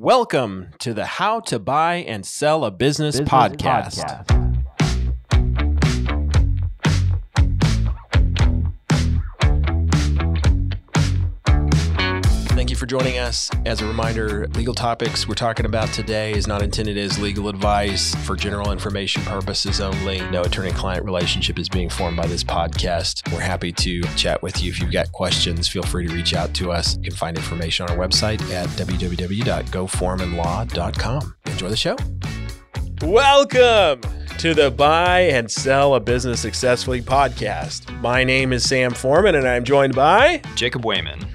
Welcome to the How to Buy and Sell a Business, Business podcast. podcast. For joining us. As a reminder, legal topics we're talking about today is not intended as legal advice for general information purposes only. No attorney client relationship is being formed by this podcast. We're happy to chat with you. If you've got questions, feel free to reach out to us. You can find information on our website at www.goforemanlaw.com. Enjoy the show. Welcome to the Buy and Sell a Business Successfully podcast. My name is Sam Foreman, and I'm joined by Jacob Wayman.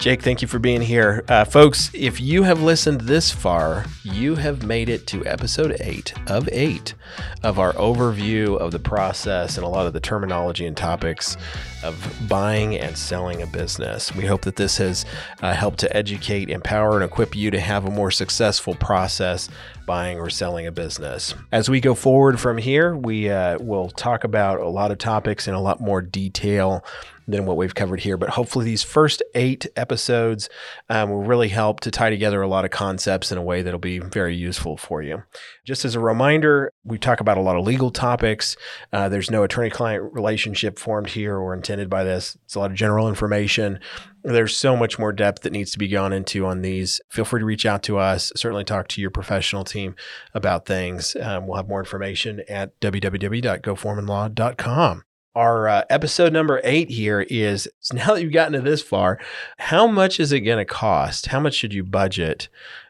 Jake, thank you for being here. Uh, folks, if you have listened this far, you have made it to episode eight of eight of our overview of the process and a lot of the terminology and topics of buying and selling a business. We hope that this has uh, helped to educate, empower, and equip you to have a more successful process buying or selling a business. As we go forward from here, we uh, will talk about a lot of topics in a lot more detail than what we've covered here. But hopefully, these first eight episodes um, will really help to tie together a lot of concepts in a way that'll be very useful for you. Just as a reminder, we talk about a lot of legal topics. Uh, there's no attorney client relationship formed here or intended by this. It's a lot of general information. There's so much more depth that needs to be gone into on these. Feel free to reach out to us. Certainly talk to your professional team about things. Um, we'll have more information at www.goforemanlaw.com. Our uh, episode number eight here is so now that you've gotten to this far, how much is it going to cost? How much should you budget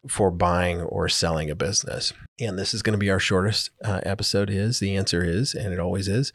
for buying or selling a business? And this is going to be our shortest uh, episode. Is the answer is, and it always is.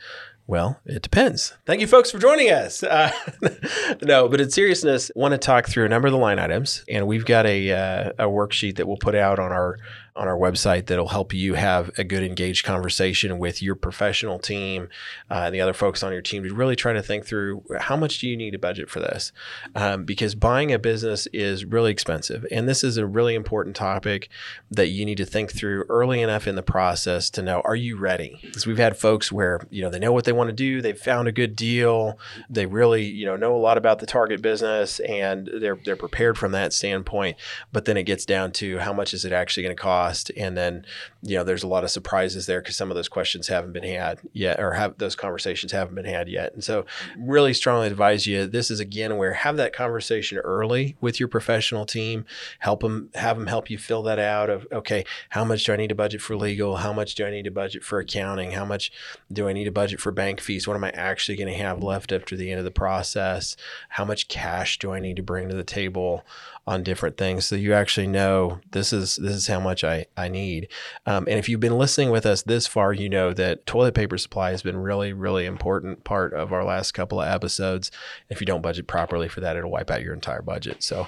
Well, it depends. Thank you, folks, for joining us. Uh, no, but in seriousness, want to talk through a number of the line items, and we've got a uh, a worksheet that we'll put out on our on our website that'll help you have a good engaged conversation with your professional team uh, and the other folks on your team to really try to think through how much do you need to budget for this? Um, because buying a business is really expensive and this is a really important topic that you need to think through early enough in the process to know are you ready? Because we've had folks where you know they know what they want to do they've found a good deal they really you know know a lot about the target business and they're they're prepared from that standpoint but then it gets down to how much is it actually going to cost and then you know there's a lot of surprises there because some of those questions haven't been had yet or have those conversations haven't been had yet. And so really strongly advise you this is again where have that conversation early with your professional team. Help them have them help you fill that out of okay how much do i need to budget for legal? How much do i need to budget for accounting? How much do i need to budget for bank fees? What am i actually going to have left after the end of the process? How much cash do i need to bring to the table on different things so you actually know this is this is how much I, I need. Um, and if you've been listening with us this far, you know that toilet paper supply has been really, really important part of our last couple of episodes. If you don't budget properly for that, it'll wipe out your entire budget. So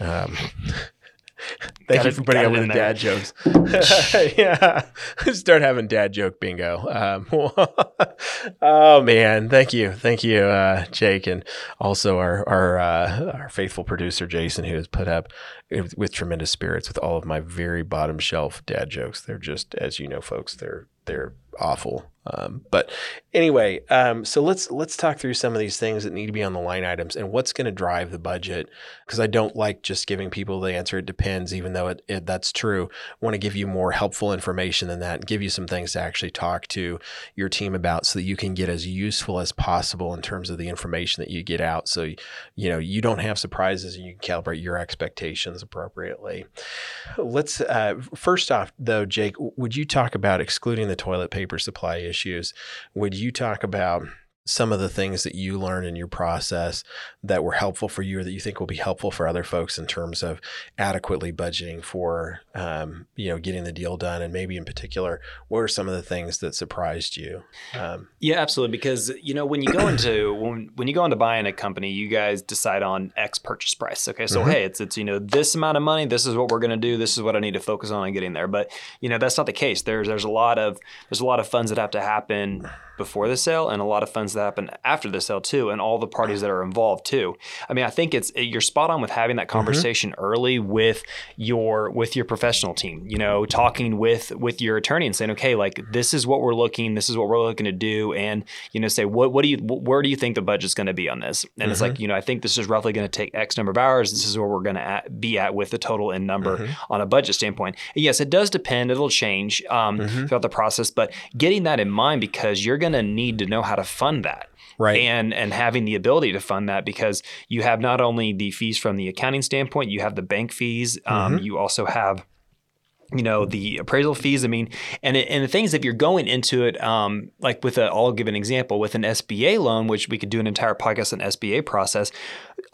um, Thank Got you for putting up with the dad jokes. yeah, start having dad joke bingo. Um, oh man, thank you, thank you, uh, Jake, and also our our uh, our faithful producer Jason, who has put up with, with tremendous spirits with all of my very bottom shelf dad jokes. They're just, as you know, folks, they're they're awful. Um, but anyway, um, so let's let's talk through some of these things that need to be on the line items and what's going to drive the budget. Because I don't like just giving people the answer. It depends, even though it, it that's true. I want to give you more helpful information than that. And give you some things to actually talk to your team about, so that you can get as useful as possible in terms of the information that you get out. So you know you don't have surprises and you can calibrate your expectations appropriately. Let's uh, first off, though, Jake, would you talk about excluding the toilet paper supply issues? Would you talk about some of the things that you learned in your process that were helpful for you or that you think will be helpful for other folks in terms of adequately budgeting for um, you know getting the deal done and maybe in particular what are some of the things that surprised you um, Yeah, absolutely. Because you know when you go into when, when you go into buying a company, you guys decide on X purchase price. Okay, so Mhm. hey, it's it's you know this amount of money. This is what we're going to do. This is what I need to focus on in getting there. But you know that's not the case. There's there's a lot of there's a lot of funds that have to happen before the sale and a lot of funds that happen after the sale too, and all the parties that are involved too. I mean, I think it's you're spot on with having that Mm-hmm. conversation early with your with your professional team. You know, talking with with your attorney and saying, okay, like this is what we're looking, this is what we're looking to do, and you know, say what what do you where do you think the budget's going to be on this? And it's Mm-hmm. like you know, I think this is roughly going to take X number of hours. This is where we're going to be at with the total in number Mm-hmm. on a budget standpoint. And yes, it does depend. It'll change um, Mm-hmm. throughout the process, but getting that in mind because you're going to need to know how to fund that Right. and and having the ability to fund that because you have not only the fees from the accounting standpoint, you have the bank fees, um, Mm-hmm. you also have you know the appraisal fees. I mean, and it, and the things if you're going into it, um, like with a, I'll give an example with an SBA loan, which we could do an entire podcast on SBA process.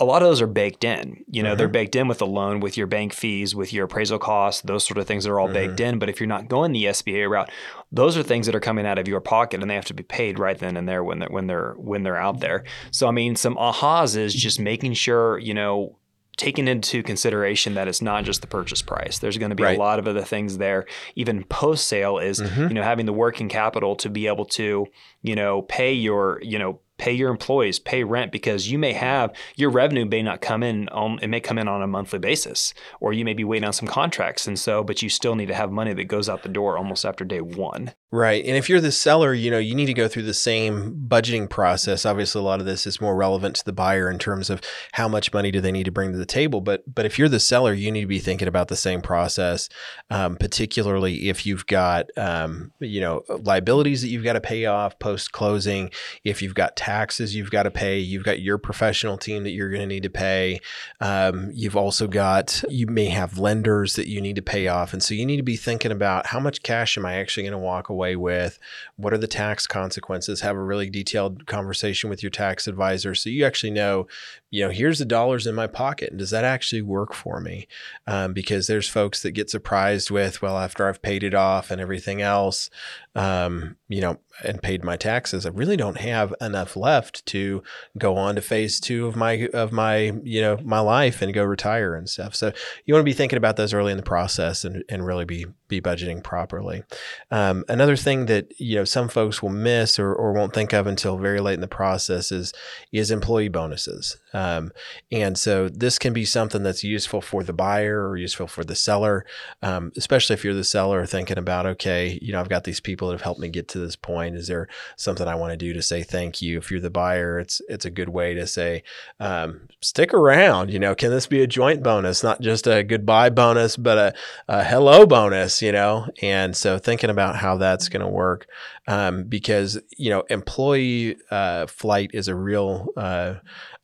A lot of those are baked in. You know, they're baked in with the loan, with your bank fees, with your appraisal costs, those sort of things are all baked in. But if you're not going the SBA route, those are things that are coming out of your pocket, and they have to be paid right then and there when they're when they're when they're out there. So I mean, some ahas is just making sure you know taking into consideration that it's not just the purchase price. There's going to be Right. a lot of other things there. Even post sale is mm-hmm. you know having the working capital to be able to you know pay your you know pay your employees, pay rent because you may have your revenue may not come in on it may come in on a monthly basis or you may be waiting on some contracts and so but you still need to have money that goes out the door almost after day 1. Right. And if you're the seller, you know, you need to go through the same budgeting process. Obviously, a lot of this is more relevant to the buyer in terms of how much money do they need to bring to the table. But but if you're the seller, you need to be thinking about the same process, um, particularly if you've got um, you know liabilities that you've got to pay off post closing. If you've got taxes you've got to pay, you've got your professional team that you're going to need to pay. Um, you've also got you may have lenders that you need to pay off, and so you need to be thinking about how much cash am I actually going to walk away with? What are the tax consequences? Have a really detailed conversation with your tax advisor so you actually know, you know, here's the dollars in my pocket, and does that actually work for me? Um, because there's folks that get surprised with, well, after I've paid it off and everything else, um, you know, and paid my taxes, I really don't have enough left to go on to phase two of my of my you know my life and go retire and stuff. So you want to be thinking about those early in the process and and really be be budgeting properly. Um, another thing that you know some folks will miss or, or won't think of until very late in the process is is employee bonuses. Um, and so this can be something that's useful for the buyer or useful for the seller, um, especially if you're the seller thinking about okay, you know I've got these people that have helped me get to this point. Is there something I want to do to say thank you? If you're the buyer, it's it's a good way to say um, stick around. You know, can this be a joint bonus, not just a goodbye bonus, but a, a hello bonus? You know, and so thinking about how that's going to work um, because you know employee uh, flight is a real uh,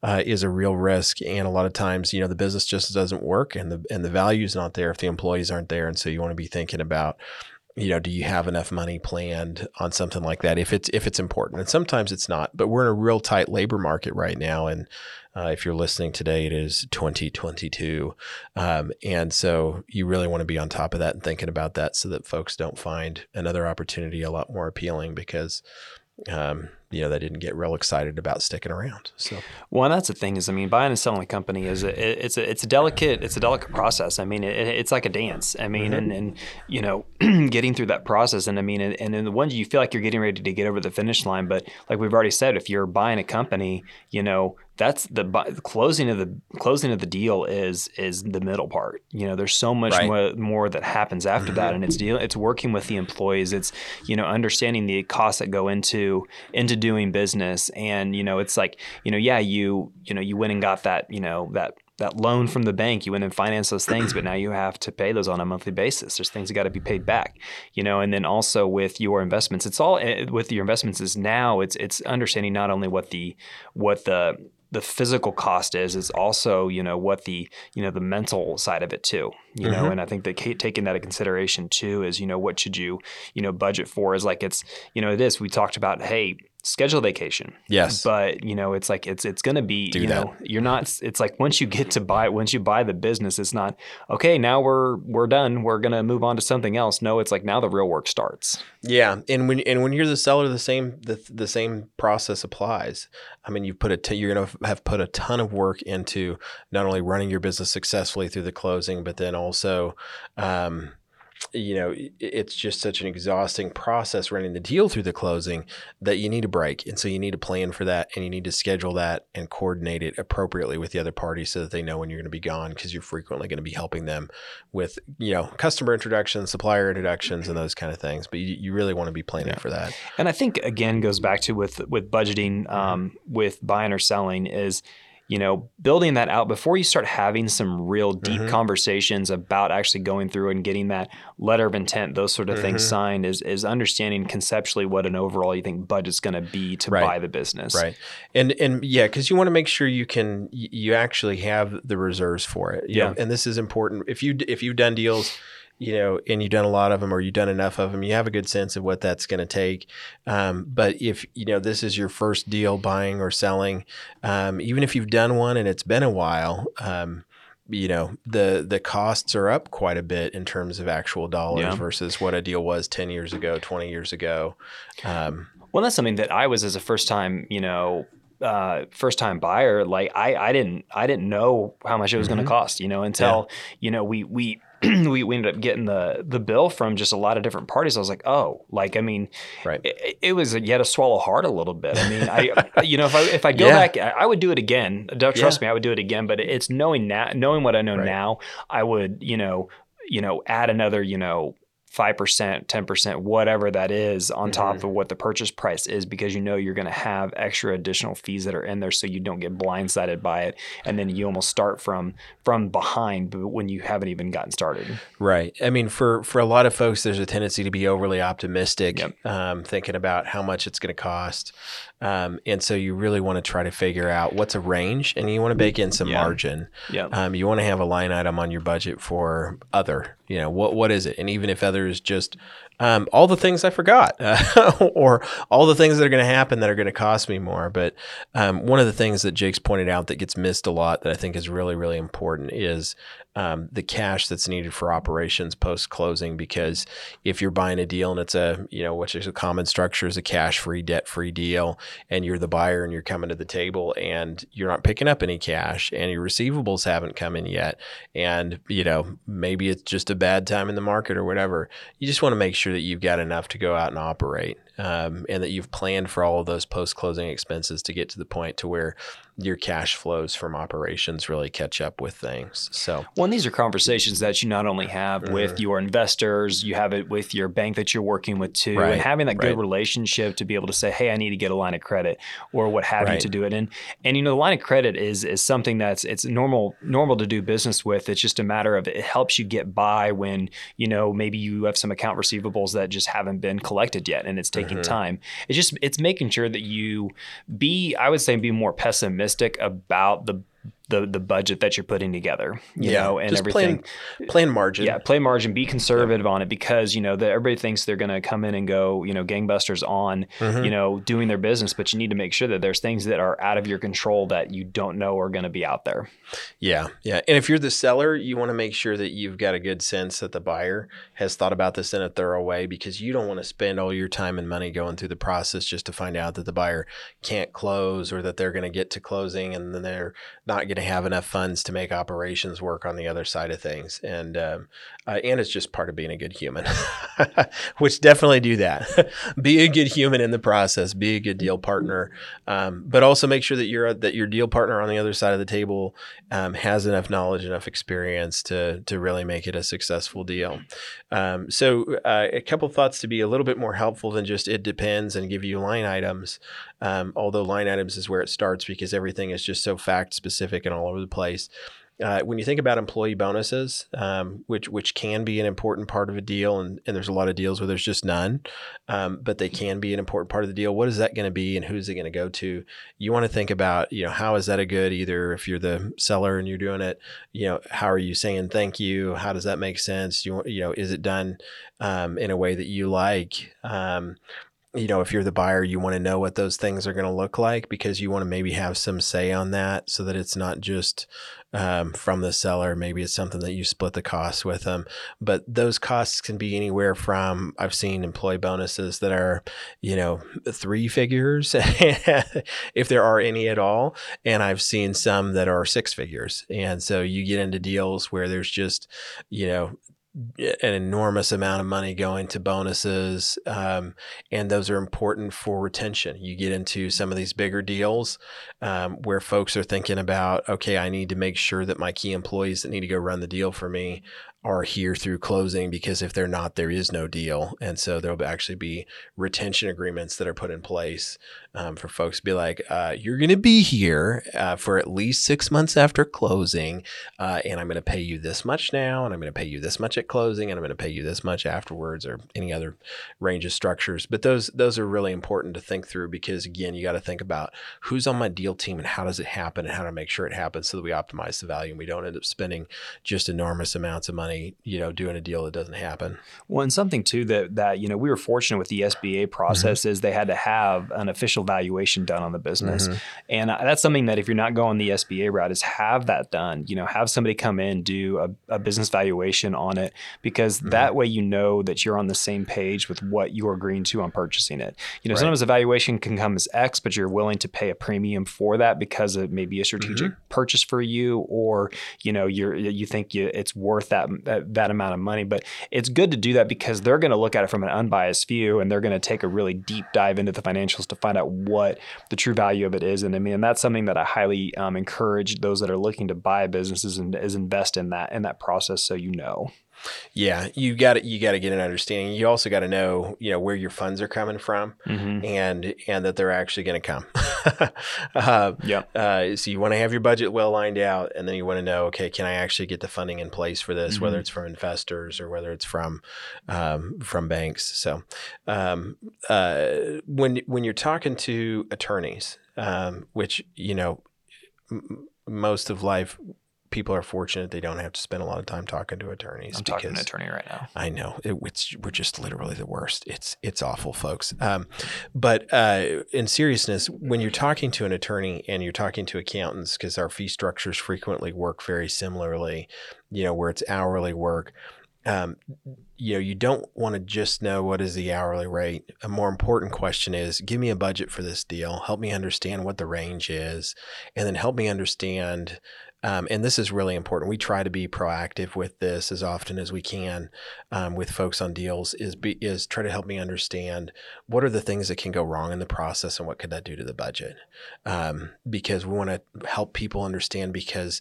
uh, is a real risk, and a lot of times you know the business just doesn't work, and the and the value is not there if the employees aren't there, and so you want to be thinking about you know do you have enough money planned on something like that if it's if it's important? And sometimes it's not but we're in a real tight labor market right now and uh, if you're listening today it is 2022 um, and so you really want to be on top of that and thinking about that so that folks don't find another opportunity a lot more appealing because um, you know they didn't get real excited about sticking around so Well, and that's the thing is, I mean, buying and selling a company is a, it's a it's a delicate it's a delicate process. I mean, it, it's like a dance. I mean, mm-hmm. and and you know, getting through that process, and I mean, and, and in the ones you feel like you're getting ready to get over the finish line, but like we've already said, if you're buying a company, you know, that's the, the closing of the closing of the deal is is the middle part. You know, there's so much Right. more, more that happens after that, and it's deal it's working with the employees. It's you know understanding the costs that go into into doing business, and you know it's like you know yeah you you know you went and got that you know that that loan from the bank you went and financed those things but now you have to pay those on a monthly basis there's things that got to be paid back you know and then also with your investments it's all eh, with your investments is now it's it's understanding not only what the what the the physical cost is is also you know what the you know the mental side of it too you know Mhm. and i think that taking that into consideration too is you know what should you you know budget for is like it's you know it is we talked about hey schedule a vacation. Yes. But you know it's like it's it's going to be Do you that. know you're not it's like once you get to buy once you buy the business it's not okay now we're we're done. We're going to move on to something else. No it's like now the real work starts. Yeah, and when and when you're the seller, the same the, the same process applies. I mean, you put a t- you're gonna have put a ton of work into not only running your business successfully through the closing, but then also, um, you know, it's just such an exhausting process running the deal through the closing that you need a break. And so you need to plan for that and you need to schedule that and coordinate it appropriately with the other party so that they know when you're going to be gone because you're frequently going to be helping them with, you know, customer introductions, supplier introductions, and those kind of things. But you, you really want to be planning yeah. for that. And I think, again, goes back to with, with budgeting, um, with buying or selling is, you know, building that out before you start having some real deep mm-hmm. conversations about actually going through and getting that letter of intent, those sort of mm-hmm. things signed is is understanding conceptually what an overall you think budget's going to be to right. buy the business. Right. And and yeah, because you want to make sure you can you actually have the reserves for it. yeah. Know? And this is important. If you if you've done deals you know, and you've done a lot of them or you've done enough of them, you have a good sense of what that's going to take. Um, but if, you know, this is your first deal buying or selling, um, even if you've done one and it's been a while, um, you know the the costs are up quite a bit in terms of actual dollars yeah. versus what a deal was 10 years ago 20 years ago um, well that's something that i was as a first time you know uh, first time buyer, like I, I didn't, I didn't know how much it was mm-hmm. going to cost, you know, until, yeah. you know, we, we, we, we ended up getting the the bill from just a lot of different parties. I was like, oh, like I mean, right. It, it was a, you had to swallow hard a little bit. I mean, I you know if I if I go yeah. back, I, I, would do it again. Trust yeah. me, I would do it again. But it's knowing now, knowing what I know right. now, I would you know you know add another you know 5%, 10%, whatever that is on top mm-hmm. of what the purchase price is because you know you're going to have extra additional fees that are in there so you don't get blindsided by it and then you almost start from from behind when you haven't even gotten started. Right. I mean for for a lot of folks there's a tendency to be overly optimistic yep. um, thinking about how much it's going to cost. Um, and so you really want to try to figure out what's a range and you want to bake in some yeah. margin. Yeah. Um, you want to have a line item on your budget for other, you know, what, what is it? And even if other is just um, all the things I forgot, uh, or all the things that are going to happen that are going to cost me more. But um, one of the things that Jake's pointed out that gets missed a lot that I think is really, really important is um, the cash that's needed for operations post closing. Because if you're buying a deal and it's a, you know, which is a common structure is a cash free, debt free deal, and you're the buyer and you're coming to the table and you're not picking up any cash and your receivables haven't come in yet, and, you know, maybe it's just a bad time in the market or whatever, you just want to make sure sure that you've got enough to go out and operate um, and that you've planned for all of those post closing expenses to get to the point to where your cash flows from operations really catch up with things. So, well, these are conversations that you not only have mm-hmm. with your investors, you have it with your bank that you're working with too, right. and having that good right. relationship to be able to say, "Hey, I need to get a line of credit," or what have right. you to do it. And and you know, the line of credit is is something that's it's normal normal to do business with. It's just a matter of it helps you get by when you know maybe you have some account receivables that just haven't been collected yet, and it's taking mm-hmm. time. It's just it's making sure that you be, I would say, be more pessimistic realistic about the the the budget that you're putting together, you yeah, know, and everything. Plan, plan, margin. Yeah, play margin. Be conservative yeah. on it because you know that everybody thinks they're going to come in and go, you know, gangbusters on, mm-hmm. you know, doing their business, but you need to make sure that there's things that are out of your control that you don't know are going to be out there. Yeah, yeah, and if you're the seller, you want to make sure that you've got a good sense that the buyer has thought about this in a thorough way because you don't want to spend all your time and money going through the process just to find out that the buyer can't close or that they're going to get to closing and then they're not going to have enough funds to make operations work on the other side of things. And um, uh, and it's just part of being a good human, which definitely do that. be a good human in the process. Be a good deal partner, um, but also make sure that you're that your deal partner on the other side of the table um, has enough knowledge, enough experience to to really make it a successful deal. Um, so uh, a couple thoughts to be a little bit more helpful than just it depends and give you line items. Um, although line items is where it starts because everything is just so fact specific all over the place. Uh, when you think about employee bonuses, um, which which can be an important part of a deal, and, and there's a lot of deals where there's just none, um, but they can be an important part of the deal. What is that going to be, and who's it going to go to? You want to think about, you know, how is that a good? Either if you're the seller and you're doing it, you know, how are you saying thank you? How does that make sense? You you know, is it done um, in a way that you like? You know, if you're the buyer, you want to know what those things are going to look like because you want to maybe have some say on that so that it's not just um, from the seller. Maybe it's something that you split the costs with them. But those costs can be anywhere from I've seen employee bonuses that are, you know, three figures, if there are any at all. And I've seen some that are six figures. And so you get into deals where there's just, you know, an enormous amount of money going to bonuses, um, and those are important for retention. You get into some of these bigger deals um, where folks are thinking about, okay, I need to make sure that my key employees that need to go run the deal for me are here through closing because if they're not, there is no deal. And so there'll actually be retention agreements that are put in place um, for folks to be like, uh, you're going to be here uh, for at least six months after closing, uh, and I'm going to pay you this much now, and I'm going to pay you this much at closing, and I'm going to pay you this much afterwards, or any other range of structures. But those those are really important to think through because again, you got to think about who's on my deal team and how does it happen, and how to make sure it happens so that we optimize the value and we don't end up spending just enormous amounts of money, you know, doing a deal that doesn't happen. Well, and something too that that you know we were fortunate with the SBA process mm-hmm. is they had to have an official valuation done on the business, mm-hmm. and that's something that if you're not going the SBA route, is have that done. You know, have somebody come in do a, a business valuation on it because mm-hmm. that way you know that you're on the same page with what you're agreeing to on purchasing it. You know, right. sometimes a valuation can come as X, but you're willing to pay a premium for that because it may be a strategic mm-hmm. purchase for you, or you know, you're you think you, it's worth that, that that amount of money. But it's good to do that because they're going to look at it from an unbiased view, and they're going to take a really deep dive into the financials to find out what the true value of it is. And I mean, and that's something that I highly um, encourage those that are looking to buy businesses and is invest in that in that process so you know. Yeah, you got to you got to get an understanding. You also got to know, you know, where your funds are coming from, mm-hmm. and and that they're actually going to come. uh, yeah. Uh, so you want to have your budget well lined out, and then you want to know, okay, can I actually get the funding in place for this? Mm-hmm. Whether it's from investors or whether it's from um, from banks. So um, uh, when when you're talking to attorneys, um, which you know. M- most of life people are fortunate they don't have to spend a lot of time talking to attorneys. I'm talking to an attorney right now. I know it, it's we're just literally the worst. It's it's awful, folks. Um, but uh, in seriousness, when you're talking to an attorney and you're talking to accountants, because our fee structures frequently work very similarly, you know, where it's hourly work. Um, you know, you don't want to just know what is the hourly rate. A more important question is give me a budget for this deal. Help me understand what the range is, and then help me understand um, and this is really important. We try to be proactive with this as often as we can um, with folks on deals. Is be, is try to help me understand what are the things that can go wrong in the process and what could that do to the budget, um, because we want to help people understand because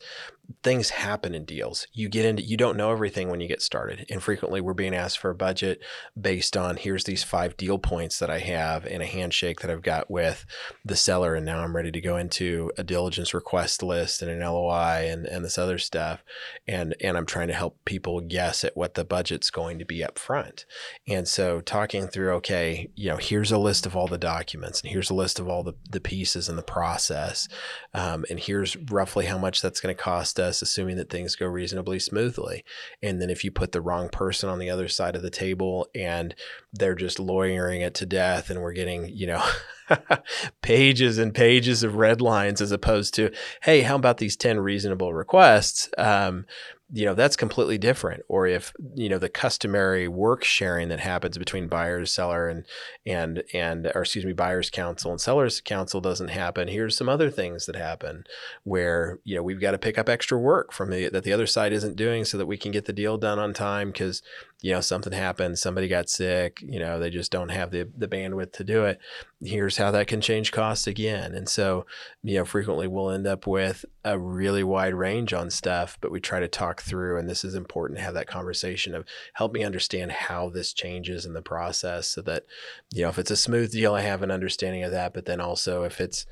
things happen in deals. You get into you don't know everything when you get started. And frequently we're being asked for a budget based on here's these five deal points that I have and a handshake that I've got with the seller and now I'm ready to go into a diligence request list and an LOI and, and this other stuff. And and I'm trying to help people guess at what the budget's going to be up front. And so talking through, okay, you know, here's a list of all the documents and here's a list of all the, the pieces in the process. Um, and here's roughly how much that's going to cost us, assuming that things go reasonably smoothly. And then if you put the wrong person on the other side of the table and they're just lawyering it to death and we're getting, you know, pages and pages of red lines as opposed to, hey, how about these 10 reasonable requests? Um, you know that's completely different. Or if you know the customary work sharing that happens between buyers seller and and and or excuse me buyers counsel and sellers counsel doesn't happen here's some other things that happen where you know we've got to pick up extra work from the that the other side isn't doing so that we can get the deal done on time because you know something happened somebody got sick you know they just don't have the the bandwidth to do it here's how that can change costs again. And so you know frequently we'll end up with a really wide range on stuff but we try to talk through and this is important to have that conversation of help me understand how this changes in the process so that you know if it's a smooth deal i have an understanding of that but then also if it's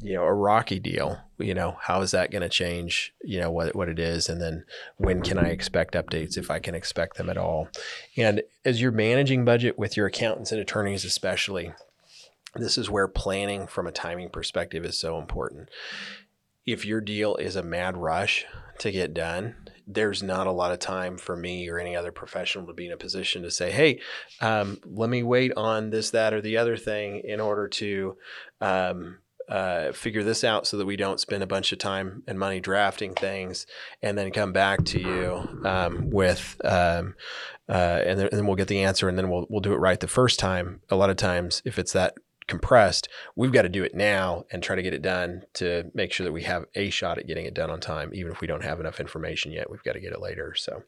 you know a rocky deal you know how is that going to change you know what what it is and then when can i expect updates if i can expect them at all. And as you're managing budget with your accountants and attorneys especially this is where planning from a timing perspective is so important. If your deal is a mad rush to get done there's not a lot of time for me or any other professional to be in a position to say, hey, um, let me wait on this, that, or the other thing in order to um, uh, figure this out so that we don't spend a bunch of time and money drafting things and then come back to you um, with um, uh, and, then, and, then, we'll get the answer and then we'll we'll do it right the first time. A lot of times, if it's that compressed. We've got to do it now and try to get it done to make sure that we have a shot at getting it done on time. Even if we don't have enough information yet, we've got to get it later. So,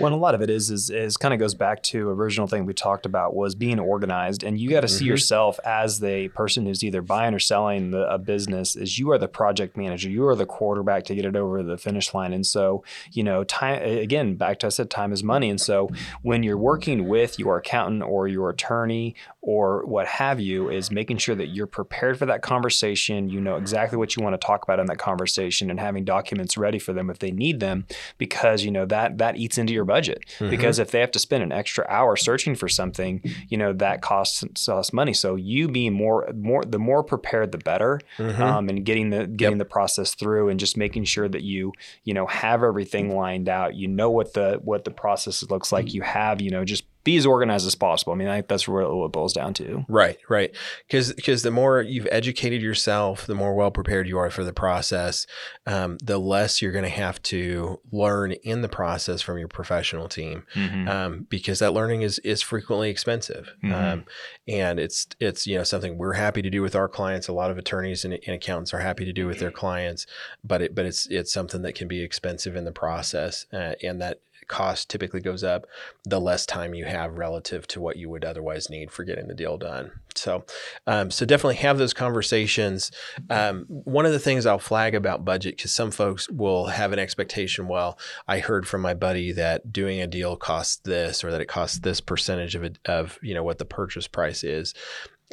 well, a lot of it is is, is kind of goes back to original thing we talked about was being organized, and you got to mm-hmm. see yourself as the person who's either buying or selling the, a business. Is you are the project manager, you are the quarterback to get it over the finish line, and so you know time again back to I said time is money, and so when you're working with your accountant or your attorney or what have you, is making sure that you're prepared for that conversation. You know exactly what you want to talk about in that conversation, and having documents ready for them if they need them, because you know that that eats into your budget. Mm-hmm. Because if they have to spend an extra hour searching for something, you know that costs us money. So you being more more the more prepared, the better, mm-hmm. um, and getting the getting yep. the process through, and just making sure that you you know have everything lined out. You know what the what the process looks like. You have you know just be as organized as possible. I mean, I that's really what it boils down to. Right, right. Because because the more you've educated yourself, the more well prepared you are for the process, um, the less you're going to have to learn in the process from your professional team. Mm-hmm. Um, because that learning is is frequently expensive, mm-hmm. um, and it's it's you know something we're happy to do with our clients. A lot of attorneys and, and accountants are happy to do with their clients, but it but it's it's something that can be expensive in the process, uh, and that cost typically goes up, the less time you have relative to what you would otherwise need for getting the deal done. So, um, so definitely have those conversations. Um, one of the things I'll flag about budget, because some folks will have an expectation. Well, I heard from my buddy that doing a deal costs this, or that it costs this percentage of of you know what the purchase price is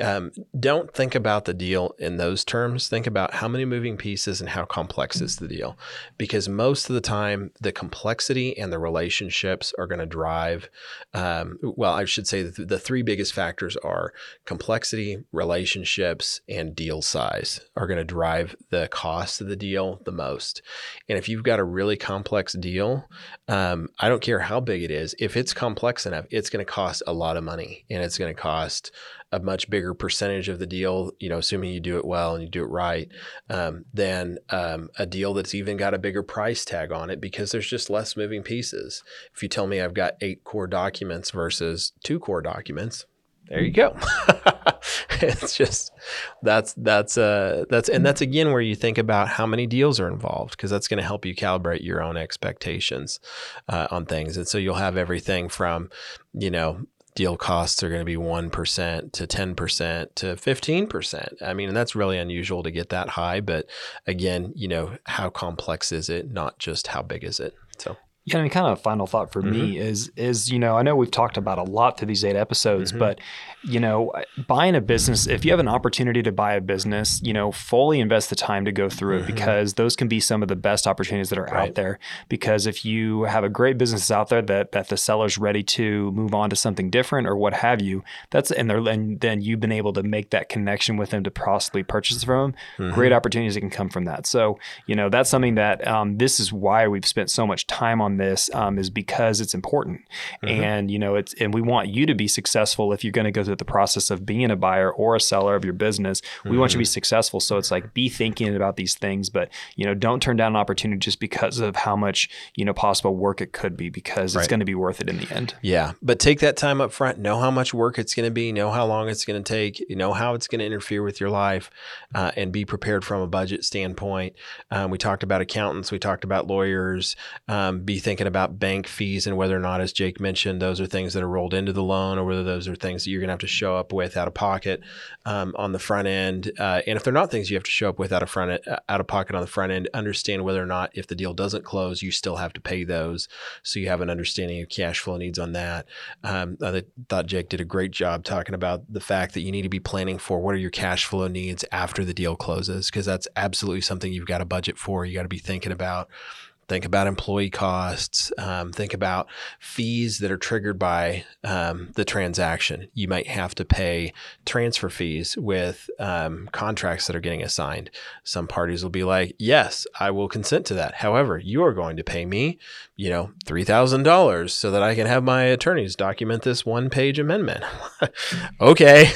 um, don't think about the deal in those terms. Think about how many moving pieces and how complex is the deal. Because most of the time, the complexity and the relationships are going to drive, um, well, I should say the, three biggest factors are complexity, relationships, and deal size are going to drive the cost of the deal the most. And if you've got a really complex deal, um, I don't care how big it is, if it's complex enough, it's going to cost a lot of money and it's going to cost a much bigger percentage of the deal, you know, assuming you do it well and you do it right, um, than um, a deal that's even got a bigger price tag on it because there's just less moving pieces. If you tell me I've got eight core documents versus two core documents, there you go. it's just that's that's uh that's and that's again where you think about how many deals are involved because that's going to help you calibrate your own expectations uh, on things and so you'll have everything from you know deal costs are going to be 1% to 10% to 15%. I mean, and that's really unusual to get that high, but again, you know, how complex is it, not just how big is it? So yeah, I mean, kind of a final thought for mm-hmm. me is is you know I know we've talked about a lot through these eight episodes, mm-hmm. but you know buying a business if you have an opportunity to buy a business, you know fully invest the time to go through mm-hmm. it because those can be some of the best opportunities that are right. out there. Because if you have a great business out there that that the seller's ready to move on to something different or what have you, that's and they're and then you've been able to make that connection with them to possibly purchase from them. Great mm-hmm. opportunities that can come from that. So you know that's something that um, this is why we've spent so much time on on this um, is because it's important, mm-hmm. and you know it's and we want you to be successful if you're going to go through the process of being a buyer or a seller of your business. We mm-hmm. want you to be mm-hmm. successful, so it's like be thinking about these things, but you know don't turn down an opportunity just because of how much you know possible work it could be because right. it's going to be worth it in the end. Yeah, but take that time up front. Know how much work it's going to be. Know how long it's going to take. You know how it's going to interfere with your life, uh, and be prepared from a budget standpoint. Um, we talked about accountants. We talked about lawyers. Um, be thinking about bank fees and whether or not, as Jake mentioned, those are things that are rolled into the loan or whether those are things that you're going to have to show up with out of pocket um, on the front end. Uh, and if they're not things you have to show up with out of front end, uh, out of pocket on the front end, understand whether or not if the deal doesn't close, you still have to pay those. So you have an understanding of cash flow needs on that. Um, I thought Jake did a great job talking about the fact that you need to be planning for what are your cash flow needs after the deal closes because that's absolutely something you've got to budget for. You got to be thinking about think about employee costs, um, think about fees that are triggered by um, the transaction. You might have to pay transfer fees with um, contracts that are getting assigned. Some parties will be like, yes, I will consent to that. However, you are going to pay me, you know, $3,000 so that I can have my attorneys document this one page amendment. okay.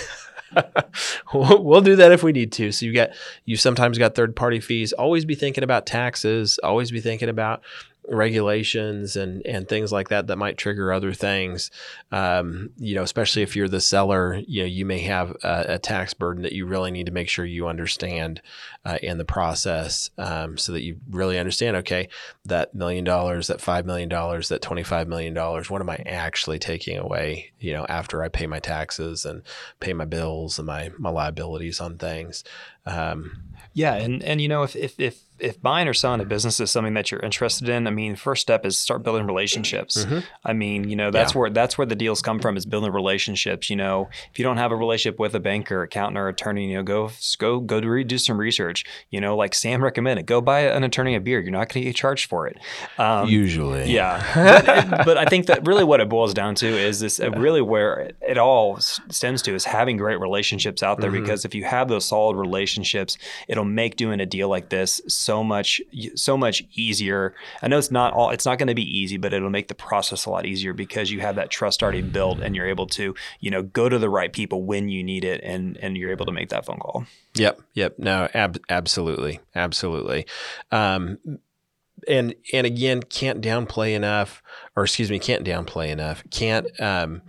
we'll, do that if we need to. So you get you sometimes got third party fees. Always be thinking about taxes. Always be thinking about regulations and and things like that that might trigger other things. Um, you know, especially if you're the seller, you know, you may have a, a tax burden that you really need to make sure you understand uh, in the process, um, so that you really understand. Okay, that million dollars, that five million dollars, that twenty five million dollars. What am I actually taking away? You know, after I pay my taxes and pay my bills and my my liabilities on things. Um, yeah, and and you know if if if if buying or selling a business is something that you're interested in, I mean, first step is start building relationships. Mm-hmm. I mean, you know, that's yeah. where that's where the deals come from is building relationships. You know, if you don't have a relationship with a banker, accountant, or attorney, you know, go go go to do some research. You know, like Sam recommended, go buy an attorney a beer. You're not going to get charged for it. Um, Usually, yeah. but, but, I think that really what it boils down to is this uh, really where it, it all stems to is having great relationships out there. Mm-hmm. Because if you have those solid relationships, it'll make doing a deal like this so much so much easier. I know it's not all it's not going to be easy, but it'll make the process a lot easier because you have that trust already built and you're able to, you know, go to the right people when you need it and and you're able to make that phone call. Yep, yep. No, ab- absolutely. Absolutely. Um, and and again can't downplay enough or excuse me can't downplay enough can't um,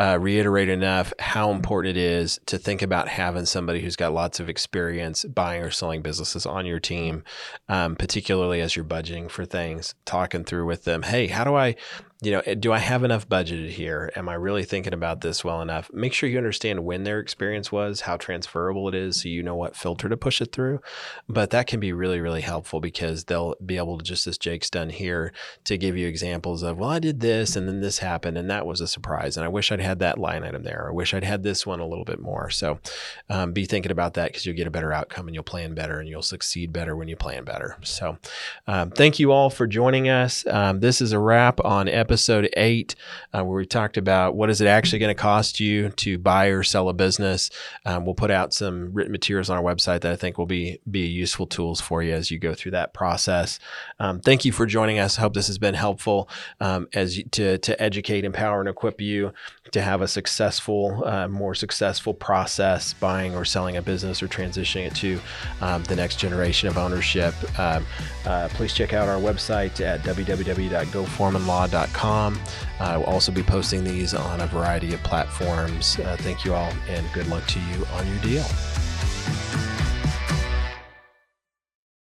uh, reiterate enough how important it is to think about having somebody who's got lots of experience buying or selling businesses on your team, um, particularly as you're budgeting for things, talking through with them. Hey, how do I you know, do I have enough budgeted here? Am I really thinking about this well enough? Make sure you understand when their experience was, how transferable it is, so you know what filter to push it through. But that can be really, really helpful because they'll be able to, just as Jake's done here, to give you examples of, well, I did this and then this happened and that was a surprise. And I wish I'd had that line item there. I wish I'd had this one a little bit more. So um, be thinking about that because you'll get a better outcome and you'll plan better and you'll succeed better when you plan better. So um, thank you all for joining us. Um, this is a wrap on episode eight, uh, where we talked about what is it actually going to cost you to buy or sell a business. Um, we'll put out some written materials on our website that I think will be be useful tools for you as you go through that process. Um, thank you for joining us. I hope this has been helpful um, as you, to to educate, empower, and equip you to have a successful, uh, more successful process buying or selling a business or transitioning it to um, the next generation of ownership. Um, uh, please check out our website at I will also be posting these on a variety of platforms. Uh, thank you all, and good luck to you on your deal.